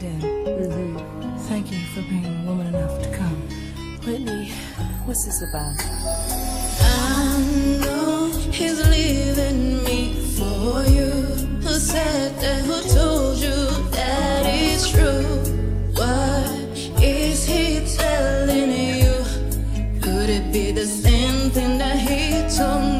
did. Thank you for being woman enough to come. Whitney, what's this about? I know he's leaving me for you. Who said that? Who told you that it's true? What is he telling you? Could it be the same thing that he told me?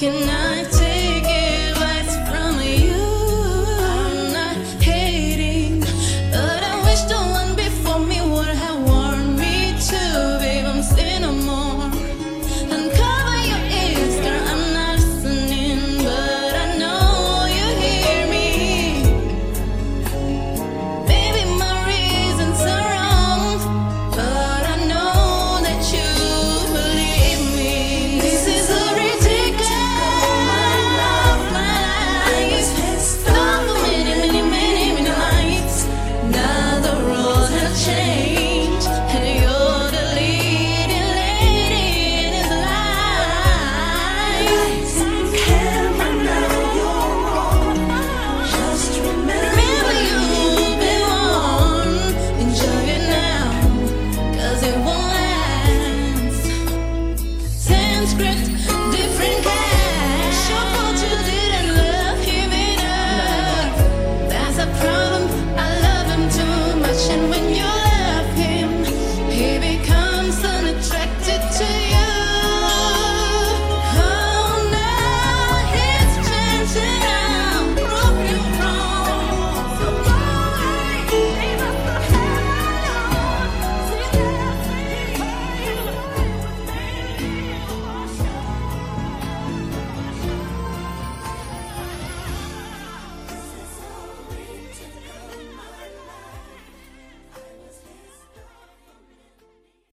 can I